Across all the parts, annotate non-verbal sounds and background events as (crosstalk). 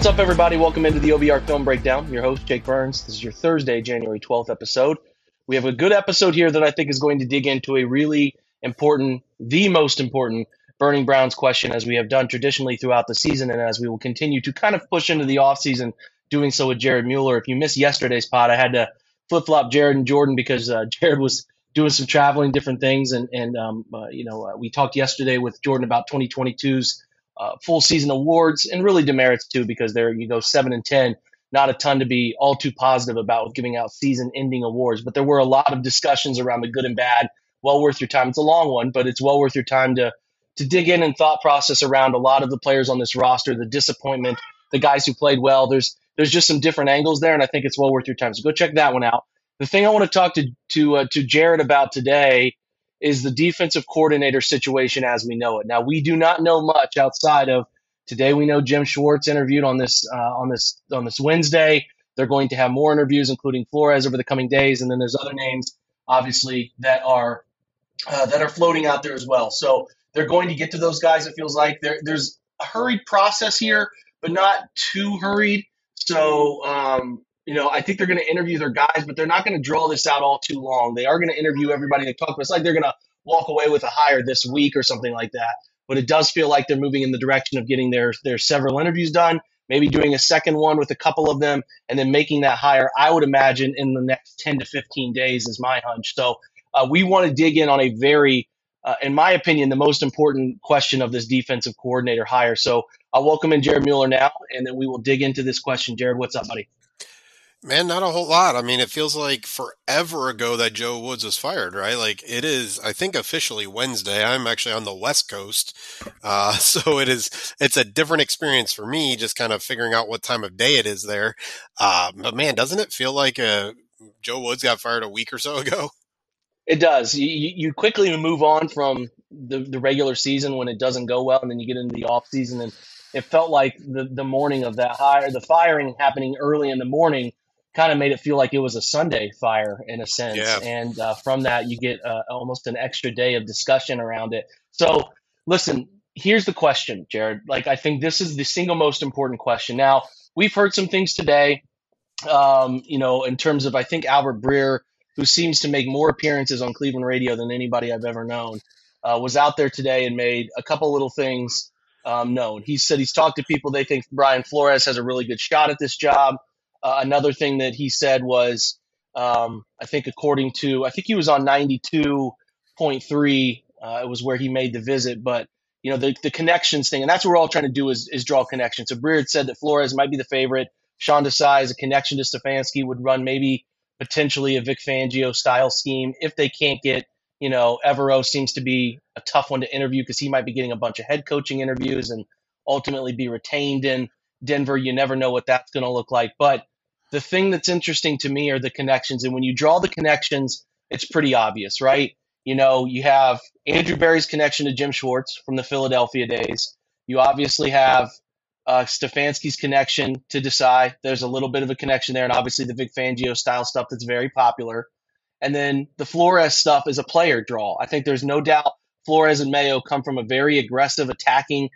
What's up, everybody? Welcome into the OBR Film Breakdown. I'm your host, Jake Burns. This is your Thursday, January 12th episode. We have a good episode here that I think is going to dig into a really important, the most important Burning Browns question, as we have done traditionally throughout the season, and as we will continue to kind of push into the offseason, doing so with Jared Mueller. If you missed yesterday's pod, I had to flip flop Jared and Jordan because uh, (laughs) Jared was doing some traveling, different things, and and um, uh, you know uh, we talked yesterday with Jordan about 2022's uh, full season awards and really demerits too because there you go seven and ten not a ton to be all too positive about with giving out season ending awards. But there were a lot of discussions around the good and bad well worth your time. It's a long one but it's well worth your time to to dig in and thought process around a lot of the players on this roster the disappointment the guys who played well. There's there's just some different angles there and i think it's well worth your time. So go check that one out. The thing i want to talk to to uh, to jared about today is the defensive coordinator situation as we know it. Now we do not know much outside of today. We know Jim Schwartz interviewed on this uh, on this on this Wednesday. They're going to have more interviews, including Flores, over the coming days, and then there's other names, obviously, that are uh, that are floating out there as well. So they're going to get to those guys. It feels like there, there's a hurried process here, but not too hurried. So um, you know, I think they're going to interview their guys, but they're not going to draw this out all too long. They are going to interview everybody they talk to. It's like they're going to walk away with a hire this week or something like that. But it does feel like they're moving in the direction of getting their their several interviews done, maybe doing a second one with a couple of them, and then making that hire. I would imagine in the next 10 to 15 days is my hunch. So uh, we want to dig in on a very, uh, in my opinion, the most important question of this defensive coordinator hire. So I'll welcome in Jared Mueller now, and then we will dig into this question. Jared, what's up, buddy? Man, not a whole lot. I mean, it feels like forever ago that Joe Woods was fired, right? Like it is, I think officially Wednesday. I'm actually on the West Coast. Uh, (laughs) so it is, it's a different experience for me, just kind of figuring out what time of day it is there. Uh, but man, doesn't it feel like uh, Joe Woods got fired a week or so ago? (laughs) It does. You, you quickly move on from the, the regular season when it doesn't go well, and then you get into the off season, and it felt like the, the morning of that hire, the firing happening early in the morning, kind of made it feel like it was a Sunday fire in a sense. Yeah. And uh, from that, you get uh, almost an extra day of discussion around it. So, listen, here's the question, Jared. Like, I think this is the single most important question. Now, we've heard some things today, um, you know, in terms of, I think Albert Breer, who seems to make more appearances on Cleveland radio than anybody I've ever known, uh, was out there today and made a couple little things um, known. He said he's talked to people. They think Brian Flores has a really good shot at this job. Uh, another thing that he said was, um, I think according to, I think he was on 92.3, uh, it was where he made the visit, but you know, the, the connections thing, and that's what we're all trying to do is, is draw connections. So Breer said that Flores might be the favorite. Sean Desai is a connection to Stefanski, would run maybe potentially a Vic Fangio style scheme if they can't get, you know, Evero seems to be a tough one to interview because he might be getting a bunch of head coaching interviews and ultimately be retained in Denver. You never know what that's going to look like. But the thing that's interesting to me are the connections. And when you draw the connections, it's pretty obvious, right? You know, you have Andrew Berry's connection to Jim Schwartz from the Philadelphia days. You obviously have uh, Stefanski's connection to Desai. There's a little bit of a connection there, and obviously the Vic Fangio style stuff that's very popular. And then the Flores stuff is a player draw. I think there's no doubt Flores and Mayo come from a very aggressive, attacking,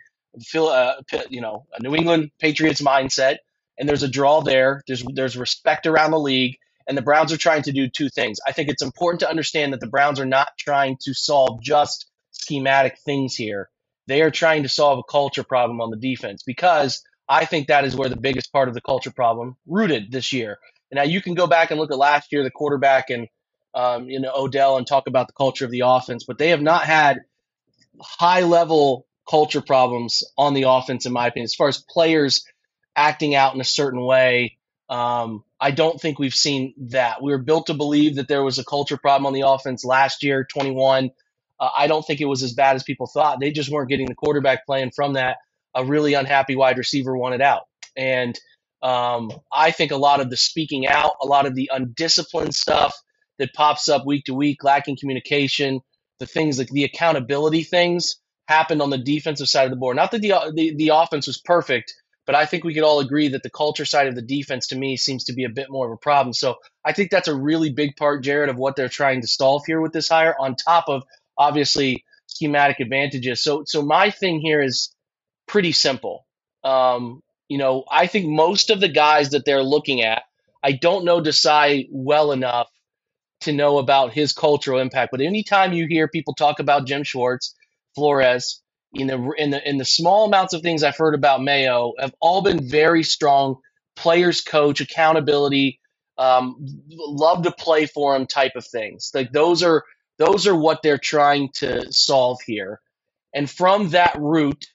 uh, you know, a New England Patriots mindset, and there's a draw there. There's there's respect around the league, and the Browns are trying to do two things. I think it's important to understand that the Browns are not trying to solve just schematic things here. They are trying to solve a culture problem on the defense because I think that is where the biggest part of the culture problem rooted this year. And now you can go back and look at last year, the quarterback and um, you know Odell, and talk about the culture of the offense, but they have not had high level culture problems on the offense, in my opinion, as far as players acting out in a certain way. Um, I don't think we've seen that. We were built to believe that there was a culture problem on the offense last year, 21. Uh, I don't think it was as bad as people thought. They just weren't getting the quarterback playing from that. A really unhappy wide receiver wanted out. And um, I think a lot of the speaking out, a lot of the undisciplined stuff that pops up week to week, lacking communication, the things like the accountability things happened on the defensive side of the board. Not that the, the, the offense was perfect, but I think we could all agree that the culture side of the defense to me seems to be a bit more of a problem. So I think that's a really big part, Jared, of what they're trying to solve here with this hire, on top of obviously schematic advantages. So so my thing here is pretty simple. Um, you know, I think most of the guys that they're looking at, I don't know Desai well enough to know about his cultural impact. But anytime you hear people talk about Jim Schwartz, Flores, in the in the in the small amounts of things I've heard about Mayo, have all been very strong players, coach, accountability, um, love to play for him type of things. Like those are those are what they're trying to solve here, and from that root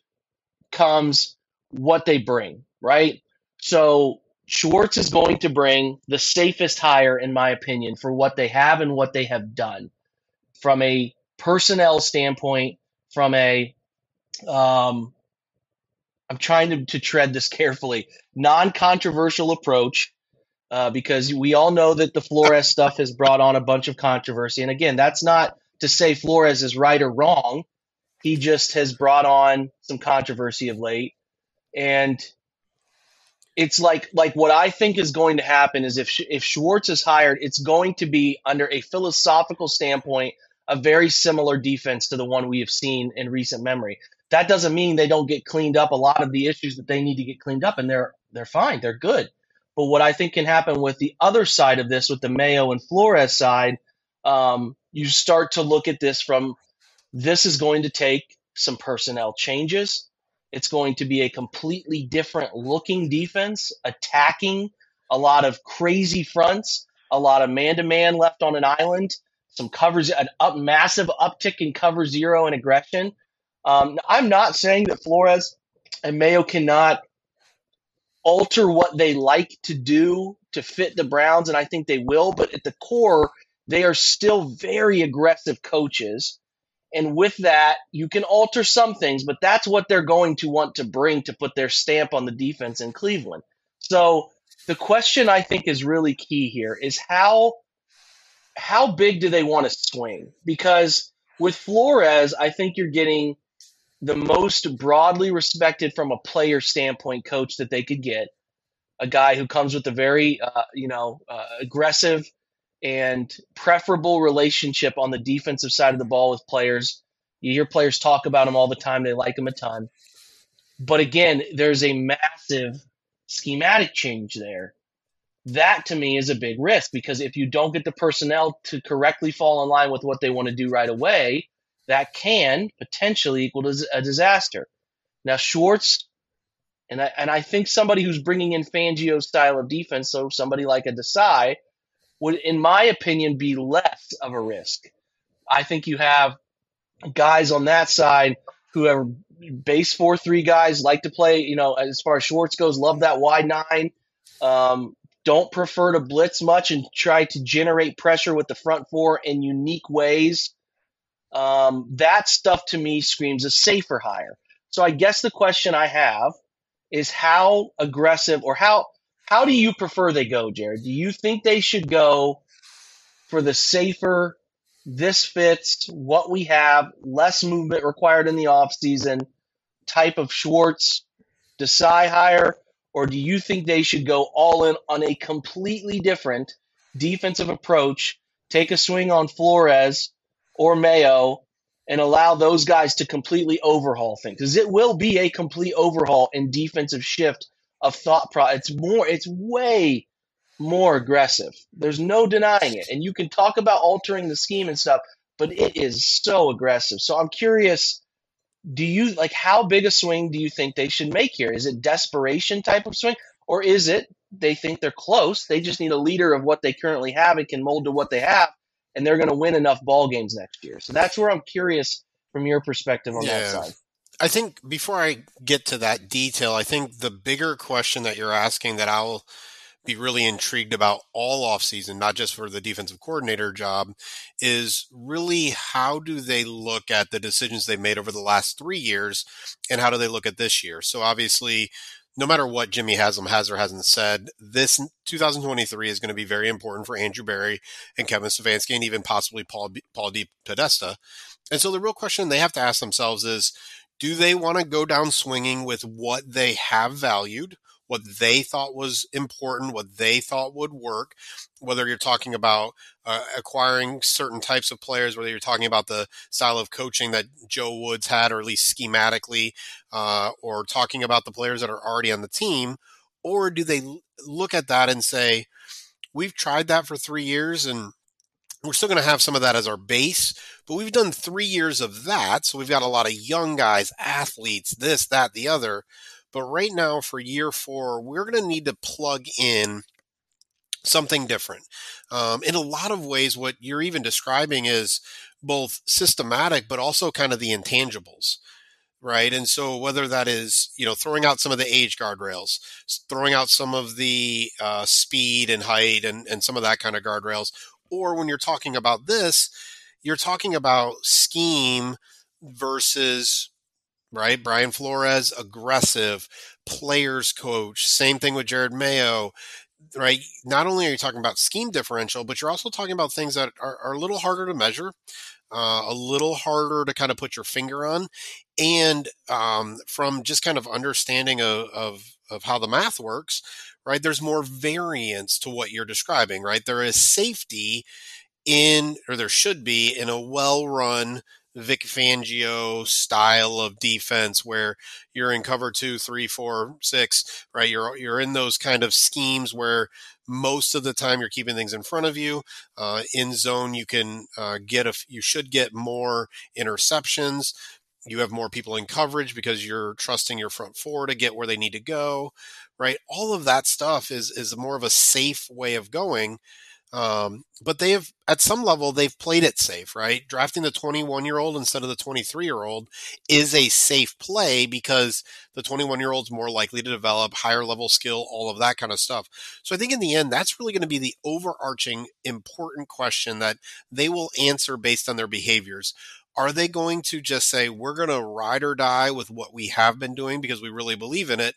comes what they bring, right? So Schwartz is going to bring the safest hire, in my opinion, for what they have and what they have done from a personnel standpoint, from a um, I'm trying to, to tread this carefully, non controversial approach. Uh, because we all know that the Flores (laughs) stuff has brought on a bunch of controversy. And again, that's not to say Flores is right or wrong. He just has brought on some controversy of late. And it's like like what I think is going to happen is if if Schwartz is hired, it's going to be under a philosophical standpoint a very similar defense to the one we have seen in recent memory. That doesn't mean they don't get cleaned up. A lot of the issues that they need to get cleaned up, and they're they're fine, they're good. But what I think can happen with the other side of this, with the Mayo and Flores side, um, you start to look at this from this is going to take some personnel changes. It's going to be a completely different looking defense, attacking a lot of crazy fronts, a lot of man to man left on an island some covers, an up massive uptick in cover zero and aggression. Um, I'm not saying that Flores and Mayo cannot alter what they like to do to fit the Browns, and I think they will. But at the core, they are still very aggressive coaches. And with that, you can alter some things, but that's what they're going to want to bring to put their stamp on the defense in Cleveland. So the question I think is really key here is how how big do they want to swing? Because with Flores, I think you're getting the most broadly respected from a player standpoint coach that they could get. A guy who comes with a very, uh, you know, uh, aggressive and preferable relationship on the defensive side of the ball with players. You hear players talk about him all the time. They like him a ton. But again, there's a massive schematic change there that to me is a big risk because if you don't get the personnel to correctly fall in line with what they want to do right away, that can potentially equal to a disaster. Now Schwartz, and I, and I think somebody who's bringing in Fangio's style of defense, so somebody like a Desai, would, in my opinion, be less of a risk. I think you have guys on that side who are base four three guys like to play. You know, as far as Schwartz goes, love that wide nine. Um, don't prefer to blitz much and try to generate pressure with the front four in unique ways. Um, that stuff to me screams a safer hire. So I guess the question I have is how aggressive or how how do you prefer they go, Jared? Do you think they should go for the safer this fits what we have, less movement required in the offseason, type of Schwartz, Desai hire, or do you think they should go all in on a completely different defensive approach, take a swing on Flores or Mayo, and allow those guys to completely overhaul things? Because it will be a complete overhaul and defensive shift of thought pro. It's more, it's way more aggressive. There's no denying it. And you can talk about altering the scheme and stuff, but it is so aggressive. So I'm curious do you like how big a swing do you think they should make here? Is it desperation type of swing or is it they think they're close? They just need a leader of what they currently have and can mold to what they have and they're going to win enough ball games next year. So that's where I'm curious from your perspective on that side. I think before I get to that detail, I think the bigger question that you're asking that I'll be really intrigued about all offseason, not just for the defensive coordinator job, is really how do they look at the decisions they made over the last three years and how do they look at this year? So obviously, no matter what Jimmy Haslam has or hasn't said, this 2023 is going to be very important for Andrew Berry and Kevin Stefanski and even possibly Paul Paul D. Podesta. And so the real question they have to ask themselves is do they want to go down swinging with what they have valued, what they thought was important, what they thought would work? Whether you're talking about uh, acquiring certain types of players, whether you're talking about the style of coaching that Joe Woods had, or at least schematically, uh, or talking about the players that are already on the team, or do they look at that and say, we've tried that for three years and we're still going to have some of that as our base, but we've done three years of that. So we've got a lot of young guys, athletes, this, that, the other. But right now, for year four, we're going to need to plug in something different. Um, in a lot of ways, what you're even describing is both systematic, but also kind of the intangibles. Right. And so whether that is, you know, throwing out some of the age guardrails, throwing out some of the uh, speed and height and, and some of that kind of guardrails, or when you're talking about this, you're talking about scheme versus right? Brian Flores, aggressive, players coach. Same thing with Jerod Mayo, right? Not only are you talking about scheme differential, but you're also talking about things that are, are a little harder to measure, uh, a little harder to kind of put your finger on. And um, from just kind of understanding of, of, of how the math works, right? There's more variance to what you're describing, right? There is safety in, or there should be in a well run Vic Fangio style of defense where you're in cover two, three, four, six, right? You're you're in those kind of schemes where most of the time you're keeping things in front of you. Uh, in zone, you can uh, get a you should get more interceptions. You have more people in coverage because you're trusting your front four to get where they need to go, right? All of that stuff is is more of a safe way of going. Um, but they have, at some level, they've played it safe, right? Drafting the 21 year old instead of the 23 year old is a safe play because the 21 year old's more likely to develop higher level skill, all of that kind of stuff. So I think in the end, that's really going to be the overarching important question that they will answer based on their behaviors. Are they going to just say, we're going to ride or die with what we have been doing because we really believe in it?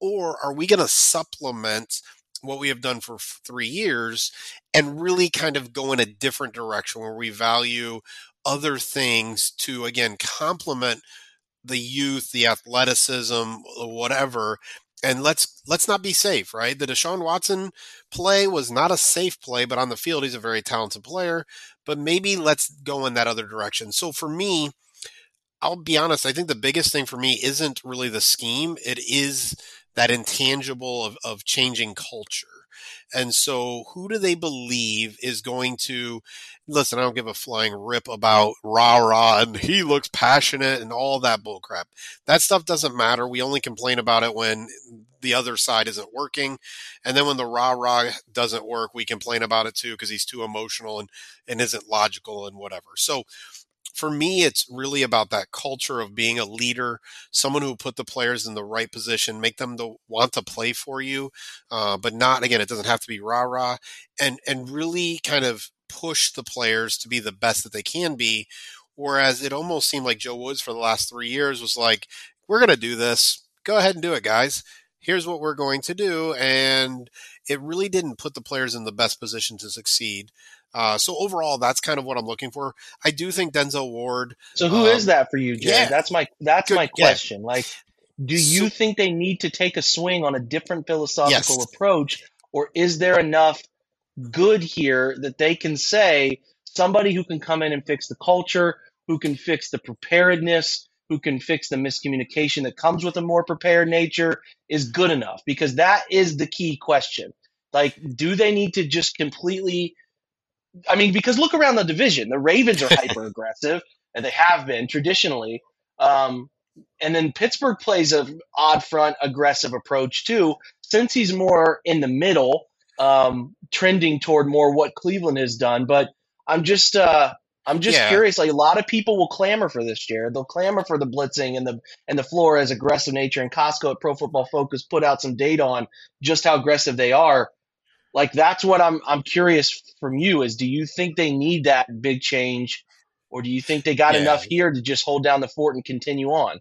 Or are we going to supplement what we have done for three years and really kind of go in a different direction where we value other things to again complement the youth, the athleticism, whatever. And let's let's not be safe, right? The Deshaun Watson play was not a safe play, but on the field he's a very talented player. But maybe let's go in that other direction. So for me, I'll be honest, I think the biggest thing for me isn't really the scheme. It is that intangible of, of changing culture. And so, who do they believe is going to listen? I don't give a flying rip about rah rah and he looks passionate and all that bullcrap. That stuff doesn't matter. We only complain about it when the other side isn't working. And then when the rah rah doesn't work, we complain about it too because he's too emotional and, and isn't logical and whatever. So, for me, it's really about that culture of being a leader, someone who put the players in the right position, make them to want to play for you, uh, but not again. It doesn't have to be rah rah, and and really kind of push the players to be the best that they can be. Whereas it almost seemed like Joe Woods for the last three years was like, "We're going to do this. Go ahead and do it, guys. Here's what we're going to do," and it really didn't put the players in the best position to succeed. Uh, so overall, that's kind of what I'm looking for. I do think Denzel Ward. So who is Um, that for you, Jay? yeah. That's my that's Good- my yeah. question. Like, do you So- think they need to take a swing on a different philosophical Yes. approach, or is there enough good here that they can say somebody who can come in and fix the culture, who can fix the preparedness, who can fix the miscommunication that comes with a more prepared nature is good enough? Because that is the key question. Like, do they need to just completely I mean, because look around the division. The Ravens are (laughs) hyper aggressive, and they have been traditionally. Um, and then Pittsburgh plays a odd front aggressive approach too. Since he's more in the middle, um, trending toward more what Cleveland has done. But I'm just uh, I'm just Yeah. curious. Like a lot of people will clamor for this, Jared. They'll clamor for the blitzing and the and the Flores aggressive nature. And Costco at Pro Football Focus put out some data on just how aggressive they are like that's what I'm I'm curious from you is do you think they need that big change or do you think they got Yeah. enough here to just hold down the fort and continue on?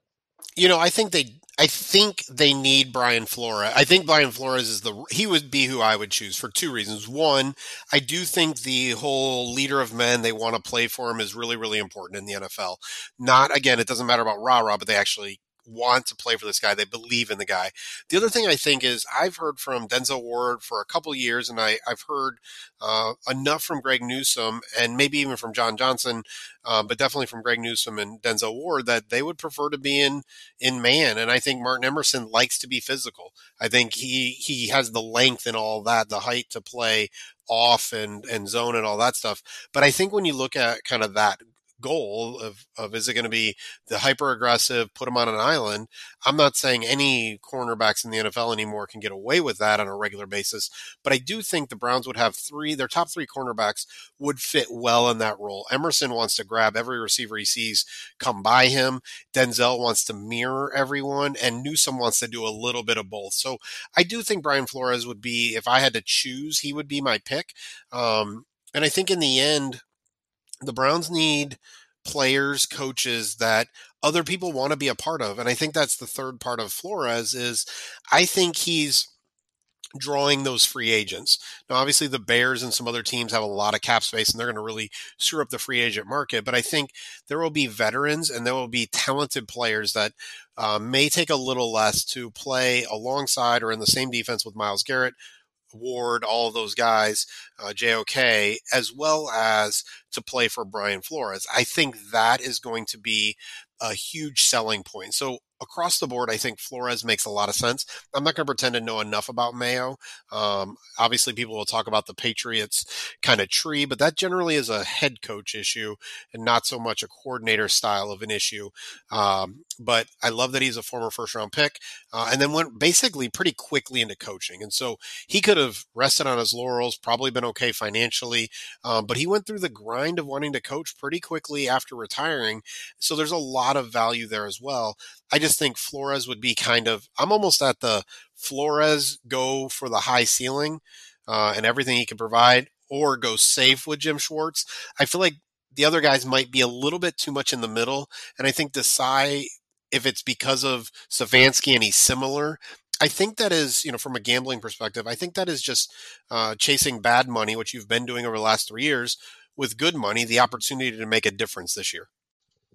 You know, I think they. I think they need Brian Flores. I think Brian Flores is the. He would be who I would choose for two reasons. One, I do think the whole leader of men they want to play for him is really, really important in the NFL. Not again, it doesn't matter about rah rah, but they actually want to play for this guy. They believe in the guy. The other thing I think is I've heard from Denzel Ward for a couple years, and I, I've heard uh, enough from Greg Newsome and maybe even from John Johnson, uh, but definitely from Greg Newsome and Denzel Ward that they would prefer to be in in man. And I think Martin Emerson likes to be physical. I think he he has the length and all that, the height to play off and and zone and all that stuff. But I think when you look at kind of that goal of, of is it going to be the hyper aggressive, put them on an island? I'm not saying any cornerbacks in the NFL anymore can get away with that on a regular basis, but I do think the Browns would have three, their top three cornerbacks would fit well in that role. Emerson wants to grab every receiver he sees come by him. Denzel wants to mirror everyone, and Newsome wants to do a little bit of both. So I do think Brian Flores would be, if I had to choose, he would be my pick. Um, and I think in the end, the Browns need players, coaches that other people want to be a part of. And I think that's the third part of Flores is I think he's drawing those free agents. Now, obviously, the Bears and some other teams have a lot of cap space and they're going to really screw up the free agent market. But I think there will be veterans and there will be talented players that uh, may take a little less to play alongside or in the same defense with Myles Garrett. Ward, all of those guys, uh, JOK, as well as to play for Brian Flores. I think that is going to be a huge selling point. So across the board, I think Flores makes a lot of sense. I'm not going to pretend to know enough about Mayo. Um, obviously, people will talk about the Patriots kind of tree, but that generally is a head coach issue and not so much a coordinator style of an issue. Um, but I love that he's a former first round pick uh, and then went basically pretty quickly into coaching. And so he could have rested on his laurels, probably been okay financially, um, but he went through the grind of wanting to coach pretty quickly after retiring. So there's a lot of value there as well. I just think Flores would be kind of, I'm almost at the Flores go for the high ceiling uh, and everything he can provide, or go safe with Jim Schwartz. I feel like the other guys might be a little bit too much in the middle. And I think Desai, if it's because of Stefanski and he's similar, I think that is, you know, from a gambling perspective, I think that is just uh, chasing bad money, which you've been doing over the last three years, with good money, the opportunity to make a difference this year.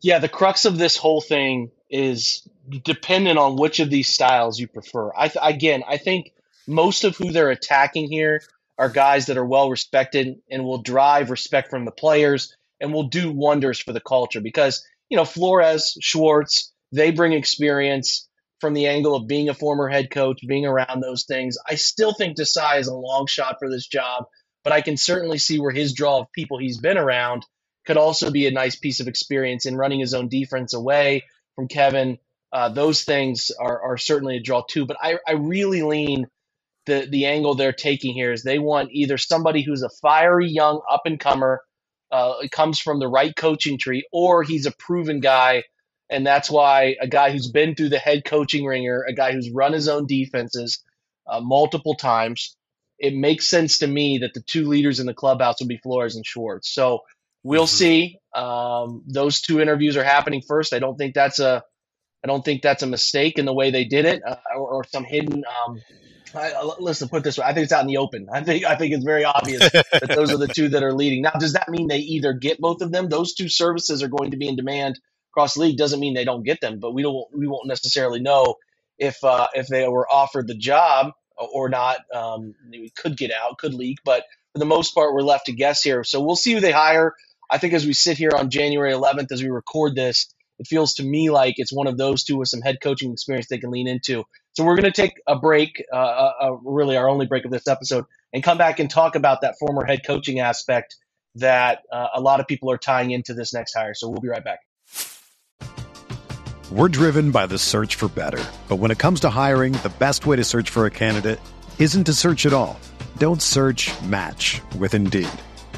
Yeah, the crux of this whole thing is dependent on which of these styles you prefer. I th- again, I think most of who they're attacking here are guys that are well respected and will drive respect from the players and will do wonders for the culture because you know Flores, Schwartz, they bring experience from the angle of being a former head coach, being around those things. I still think Desai is a long shot for this job, but I can certainly see where his draw of people he's been around could also be a nice piece of experience in running his own defense away from Kevin. Uh, those things are, are certainly a draw too. But I, I really lean the the angle they're taking here is they want either somebody who's a fiery young up and comer, uh, comes from the right coaching tree, or he's a proven guy, and that's why a guy who's been through the head coaching ringer, a guy who's run his own defenses uh, multiple times. It makes sense to me that the two leaders in the clubhouse would be Flores and Schwartz. So we'll Mhm. see. Um, those two interviews are happening first. I don't think that's a I don't think that's a mistake in the way they did it, uh, or, or some hidden um, I, I- listen, put this way. I think it's out in the open. I think I think it's very obvious that those are the two that are leading. Now, does that mean they either get both of them? Those two services are going to be in demand across the league. Doesn't mean they don't get them, but we don't we won't necessarily know if uh, if they were offered the job or not. Um, we could get out, could leak, but for the most part, we're left to guess here. So we'll see who they hire. I think as we sit here on January 11th, as we record this, it feels to me like it's one of those two with some head coaching experience they can lean into. So we're going to take a break, uh, uh, uh, really our only break of this episode, and come back and talk about that former head coaching aspect that uh, a lot of people are tying into this next hire. So we'll be right back. We're driven by the search for better. But when it comes to hiring, the best way to search for a candidate isn't to search at all. Don't search match with Indeed.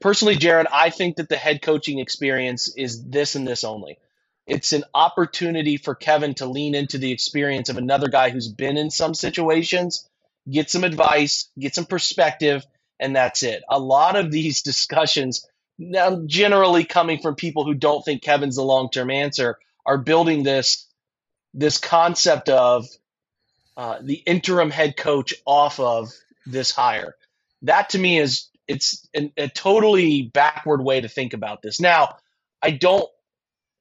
Personally, Jared, I think that the head coaching experience is this and this only. It's an opportunity for Kevin to lean into the experience of another guy who's been in some situations, get some advice, get some perspective, and that's it. A lot of these (laughs) discussions, now generally coming from people who don't think Kevin's the long-term answer, are building this this concept of uh, the interim head coach off of this hire. That to me is it's an, a totally backward way to think about this. Now, I don't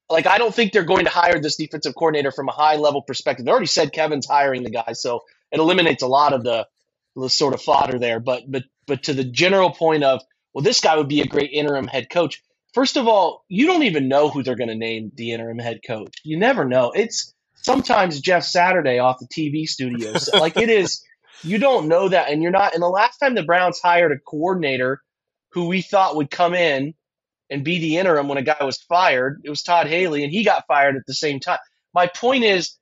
like I don't think they're going to hire this defensive coordinator from a high level perspective. They already said Kevin's hiring the guy, so it eliminates a lot of the, the sort of fodder there. But but but to the general point of well, this guy would be a great interim head coach. First of all, you don't even know who they're going to name the interim head coach. You never know. It's sometimes Jeff Saturday off the TV studios. like it is, you don't know that, and you're not. And the last time the Browns hired a coordinator who we thought would come in and be the interim when a guy was fired, it was Todd Haley, and he got fired at the same time. My point is,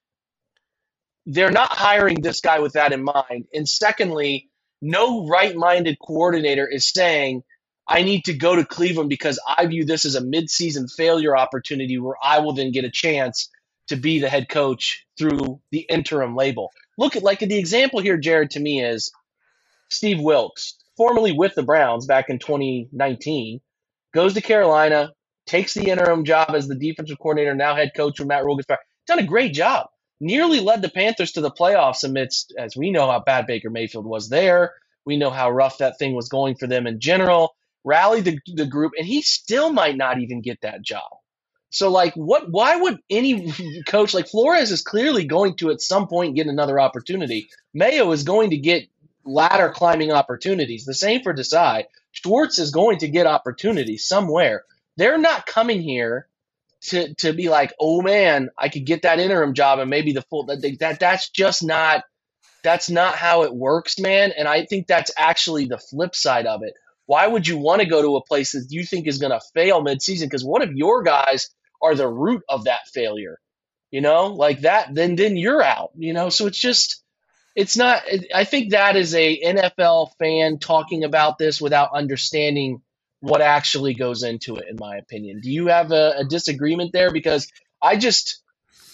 they're not hiring this guy with that in mind. And secondly, no right minded coordinator is saying, I need to go to Cleveland because I view this as a midseason failure opportunity where I will then get a chance to be the head coach through the interim label. Look at like the example here, Jared, to me is Steve Wilks, formerly with the Browns back in 2019, goes to Carolina, takes the interim job as the defensive coordinator, now head coach when Matt Rhule gets. Done a great job. nearly led the Panthers to the playoffs amidst, as we know how bad Baker Mayfield was there. We know how rough that thing was going for them in general. Rallied the, the group, and he still might not even get that job. So, like, what? Why would any (laughs) coach like Flores is clearly going to at some point get another opportunity? Mayo is going to get ladder climbing opportunities. The same for Desai. Schwartz is going to get opportunities somewhere. They're not coming here to to be like, oh man, I could get that interim job and maybe the full that that that's just not that's not how it works, man. And I think that's actually the flip side of it. Why would you want to go to a place that you think is going to fail midseason? Because one of your guys are the root of that failure? You know, like that, then then you're out. You know, so it's just it's not. I think that is a NFL fan talking about this without understanding what actually goes into it. In my opinion, do you have a, a disagreement there? Because I just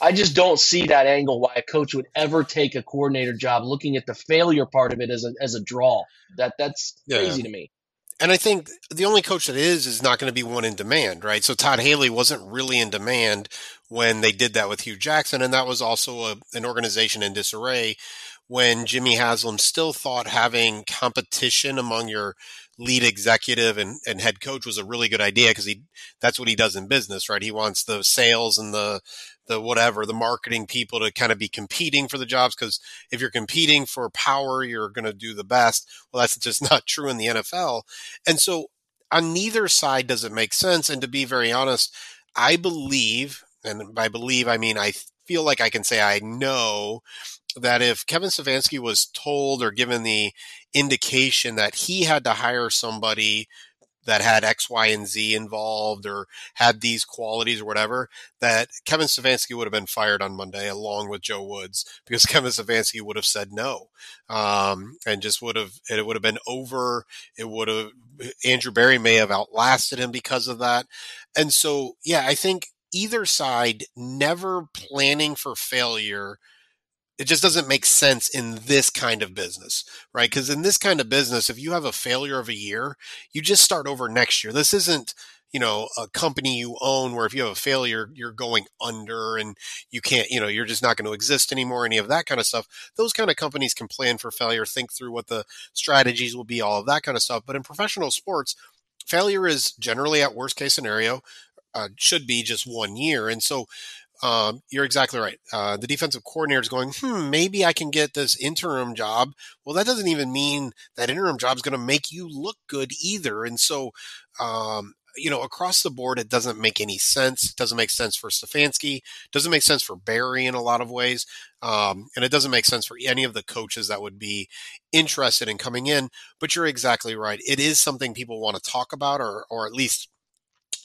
I just don't see that angle why a coach would ever take a coordinator job looking at the failure part of it as a as a draw. That that's Yeah. crazy to me. And I think the only coach that is is not going to be one in demand, right? So Todd Haley wasn't really in demand when they did that with Hue Jackson, and that was also a, an organization in disarray when Jimmy Haslam still thought having competition among your lead executive and, and head coach was a really good idea because he that's what he does in business, right? He wants the sales and the the whatever the marketing people to kind of be competing for the jobs because if you're competing for power, you're going to do the best. Well, that's (laughs) just not true in the NFL, and so on neither side does it make sense. And to be very honest, I believe, and by believe I mean I feel like I can say I know that if Kevin Stefanski was told or given the indication that he had to hire somebody that had X, Y, and Z involved or had these qualities or whatever, that Kevin Stefanski would have been fired on Monday along with Joe Woods (laughs) because Kevin Stefanski would have said no. Um, and just would have, it would have been over. It would have, Andrew Berry may have outlasted him because of that. And so, yeah, I think either side never planning for failure it just doesn't make sense in this kind of business, right? Because in this kind of business, if you have a failure of a year, you just start over next year. This isn't, you know, a company you own where if you have a failure, you're going under and you can't, you know, you're just not going to exist anymore, any of that kind of stuff. Those kind of companies can plan for failure, think through what the strategies will be, all of that kind of stuff. But in professional sports, failure is generally at worst case scenario, uh, should be just one year. And so um, you're exactly right. Uh, the defensive coordinator is going, hmm, maybe I can get this interim job. Well, that doesn't even mean that interim job is going to make you look good either. And so, um, you know, across the board, it doesn't make any sense. It doesn't make sense for Stefanski. Doesn't make sense for Berry in a lot of ways. Um, and it doesn't make sense for any of the coaches that would be interested in coming in. But you're exactly right. It is something people want to talk about, or or at least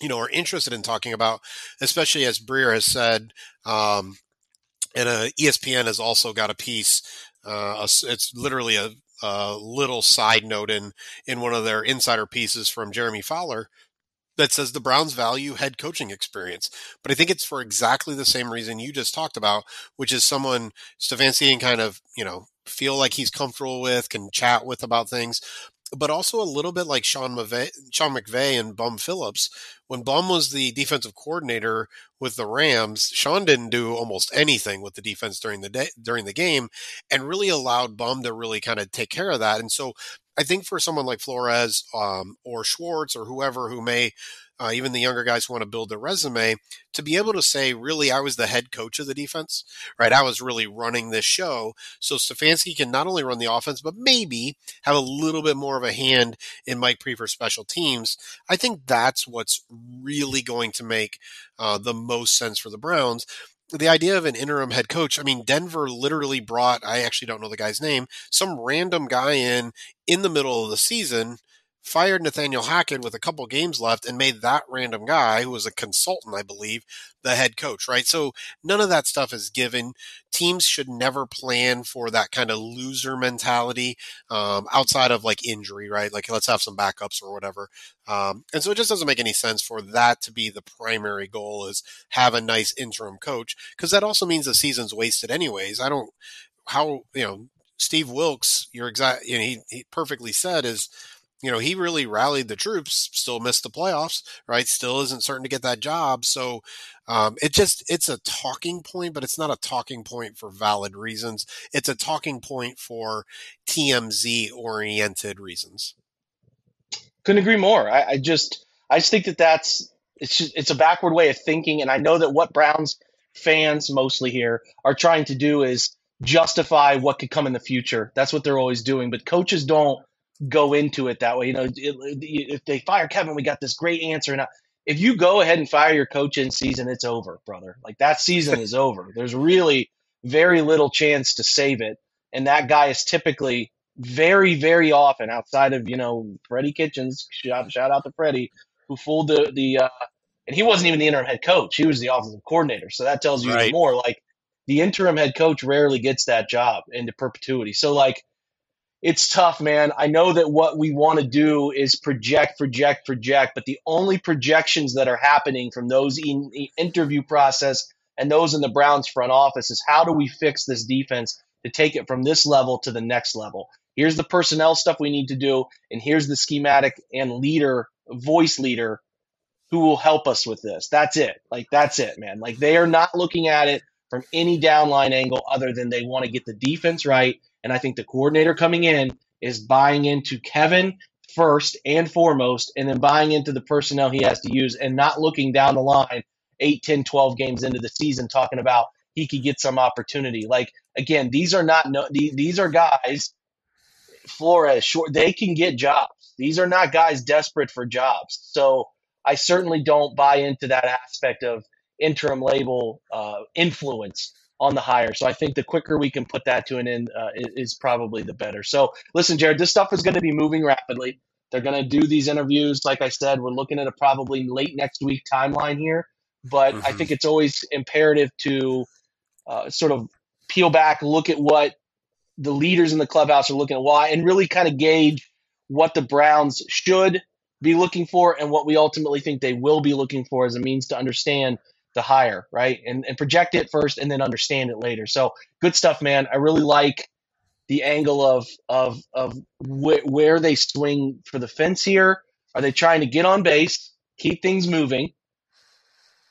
you know are interested in talking about, especially as Breer has said. Um, and uh, ESPN has also got a piece. Uh, it's literally a, a little side note in in one of their insider pieces from Jeremy Fowler that says the Browns value head coaching experience. But I think it's for exactly the same reason you just talked about, which is someone Stefanski kind of you know feel like he's comfortable with, can chat with about things, but also a little bit like Sean McVay, Sean McVay and Bum Phillips. When Bum was the defensive coordinator with the Rams, Sean didn't do almost anything with the defense during the day during the game, and really allowed Bum to really kind of take care of that. And so, I think for someone like Flores um, or Schwartz or whoever who may uh, even the younger guys want to build their resume, to be able to say, really, I was the head coach of the defense, right? I was really running this show. So Stefanski can not only run the offense, but maybe have a little bit more of a hand in Mike Priefer's special teams. I think that's what's really going to make uh, the most sense for the Browns. The idea of an interim head coach, I mean, Denver literally brought, I actually don't know the guy's name, some random guy in in the middle of the season fired Nathaniel Hackett with a couple games left and made that random guy, who was a consultant, I believe, the head coach, right? So none of that stuff is given. Teams should never plan for that kind of loser mentality um, outside of like injury, right? Like let's have some backups or whatever. Um, and so it just doesn't make any sense for that to be the primary goal is have a nice interim coach because that also means the season's wasted anyways. I don't, how, you know, Steve Wilks, you're exact, you know, he, he perfectly said is, you know, he really rallied the troops, still missed the playoffs, right? Still isn't certain to get that job. So um, it just, it's a talking point, but it's not a talking point for valid reasons. It's a talking point for TMZ oriented reasons. Couldn't agree more. I, I just, I just think that that's, it's just, it's a backward way of thinking. And I know that what Browns fans mostly here are trying to do is justify what could come in the future. That's what they're always doing. But coaches don't go into it that way. You know, if they fire Kevin, we got this great answer. And if you go ahead and fire your coach in season, it's over, brother. Like that season is over. There's really very little chance to save it. And that guy is typically very, very often outside of, you know, Freddie Kitchens, shout, shout out to Freddie, who fooled the, the, uh, and he wasn't even the interim head coach. He was the offensive coordinator. So that tells you right. more. Like the interim head coach rarely gets that job into perpetuity. So like it's tough, man. I know that what we want to do is project, project, project, but the only projections that are happening from those in interview process and those in the Browns front office is how do we fix this defense to take it from this level to the next level? Here's the personnel stuff we need to do, and here's the schematic and leader, voice leader who will help us with this. That's it. Like that's it, man. Like they are not looking at it from any downline angle other than they want to get the defense right. And I think the coordinator coming in is buying into Kevin first and foremost, and then buying into the personnel he has to use and not looking down the line 8, 10, 12 games into the season talking about he could get some opportunity. Like, again, these are not, no, these are guys, Flores, Schwartz, they can get jobs. These are not guys desperate for jobs. So I certainly don't buy into that aspect of interim label uh, influence on the hire. So I think the quicker we can put that to an end uh, is probably the better. So listen, Jared, this stuff is going to be moving rapidly. They're going to do these interviews. Like I said, we're looking at a probably late next week timeline here. But mm-hmm. I think it's always imperative to uh, sort of peel back, look at what the leaders in the clubhouse are looking at, why, and really kind of gauge what the Browns should be looking for and what we ultimately think they will be looking for as a means to understand the hire, right? And and project it first and then understand it later. So good stuff, man. I really like the angle of of of wh- where they swing for the fence here. Are they trying to get on base, keep things moving,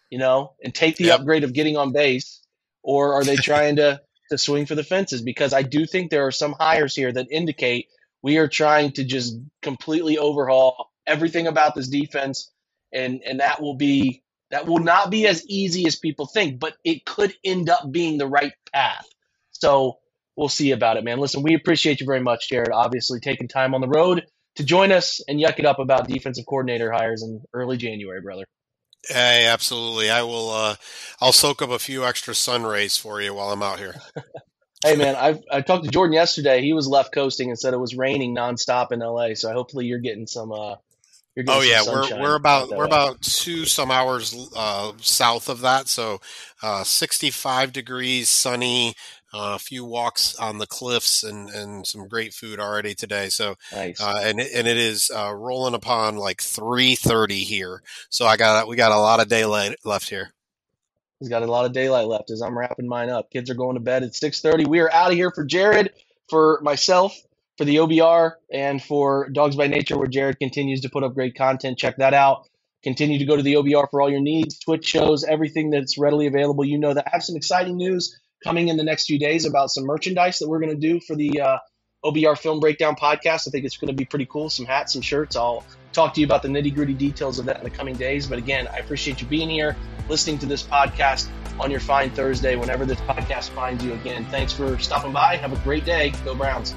you know, and take the yep. upgrade of getting on base, or are they trying to to swing for the fences? Because I do think there are some hires here that indicate we are trying to just completely overhaul everything about this defense, and and that will be that will not be as easy as people think, but it could end up being the right path. So we'll see about it, man. Listen, we appreciate you very much, Jared. Obviously, taking time on the road to join us and yuck it up about defensive coordinator hires in early January, brother. Hey, absolutely. I will. Uh, I'll soak up a few extra sun rays for you while I'm out here. (laughs) hey, man, I I talked to Jordan yesterday. He was left coasting and said it was raining nonstop in LA. So hopefully you're getting some uh, oh yeah, we're we're about we're about two some hours uh, south of that. So, uh, 65 degrees, sunny, uh, a few walks on the cliffs, and and some great food already today. So, nice. Uh, and and it is uh, rolling upon like 3:30 here. So I got we got a lot of daylight left here. He's got a lot of daylight left as I'm wrapping mine up. Kids are going to bed at 6:30. We are out of here for Jared, for myself, for the OBR and for Dawgs by Nature, where Jared continues to put up great content. Check that out. Continue to go to the OBR for all your needs, Twitch shows, everything that's readily available. You know that I have some exciting news coming in the next few days about some merchandise that we're going to do for the uh, OBR Film Breakdown podcast. I think it's going to be pretty cool. Some hats, some shirts. I'll talk to you about the nitty gritty details of that in the coming days. But again, I appreciate you being here, listening to this podcast on your fine Thursday, whenever this podcast finds you. Again, thanks for stopping by. Have a great day. Go Browns.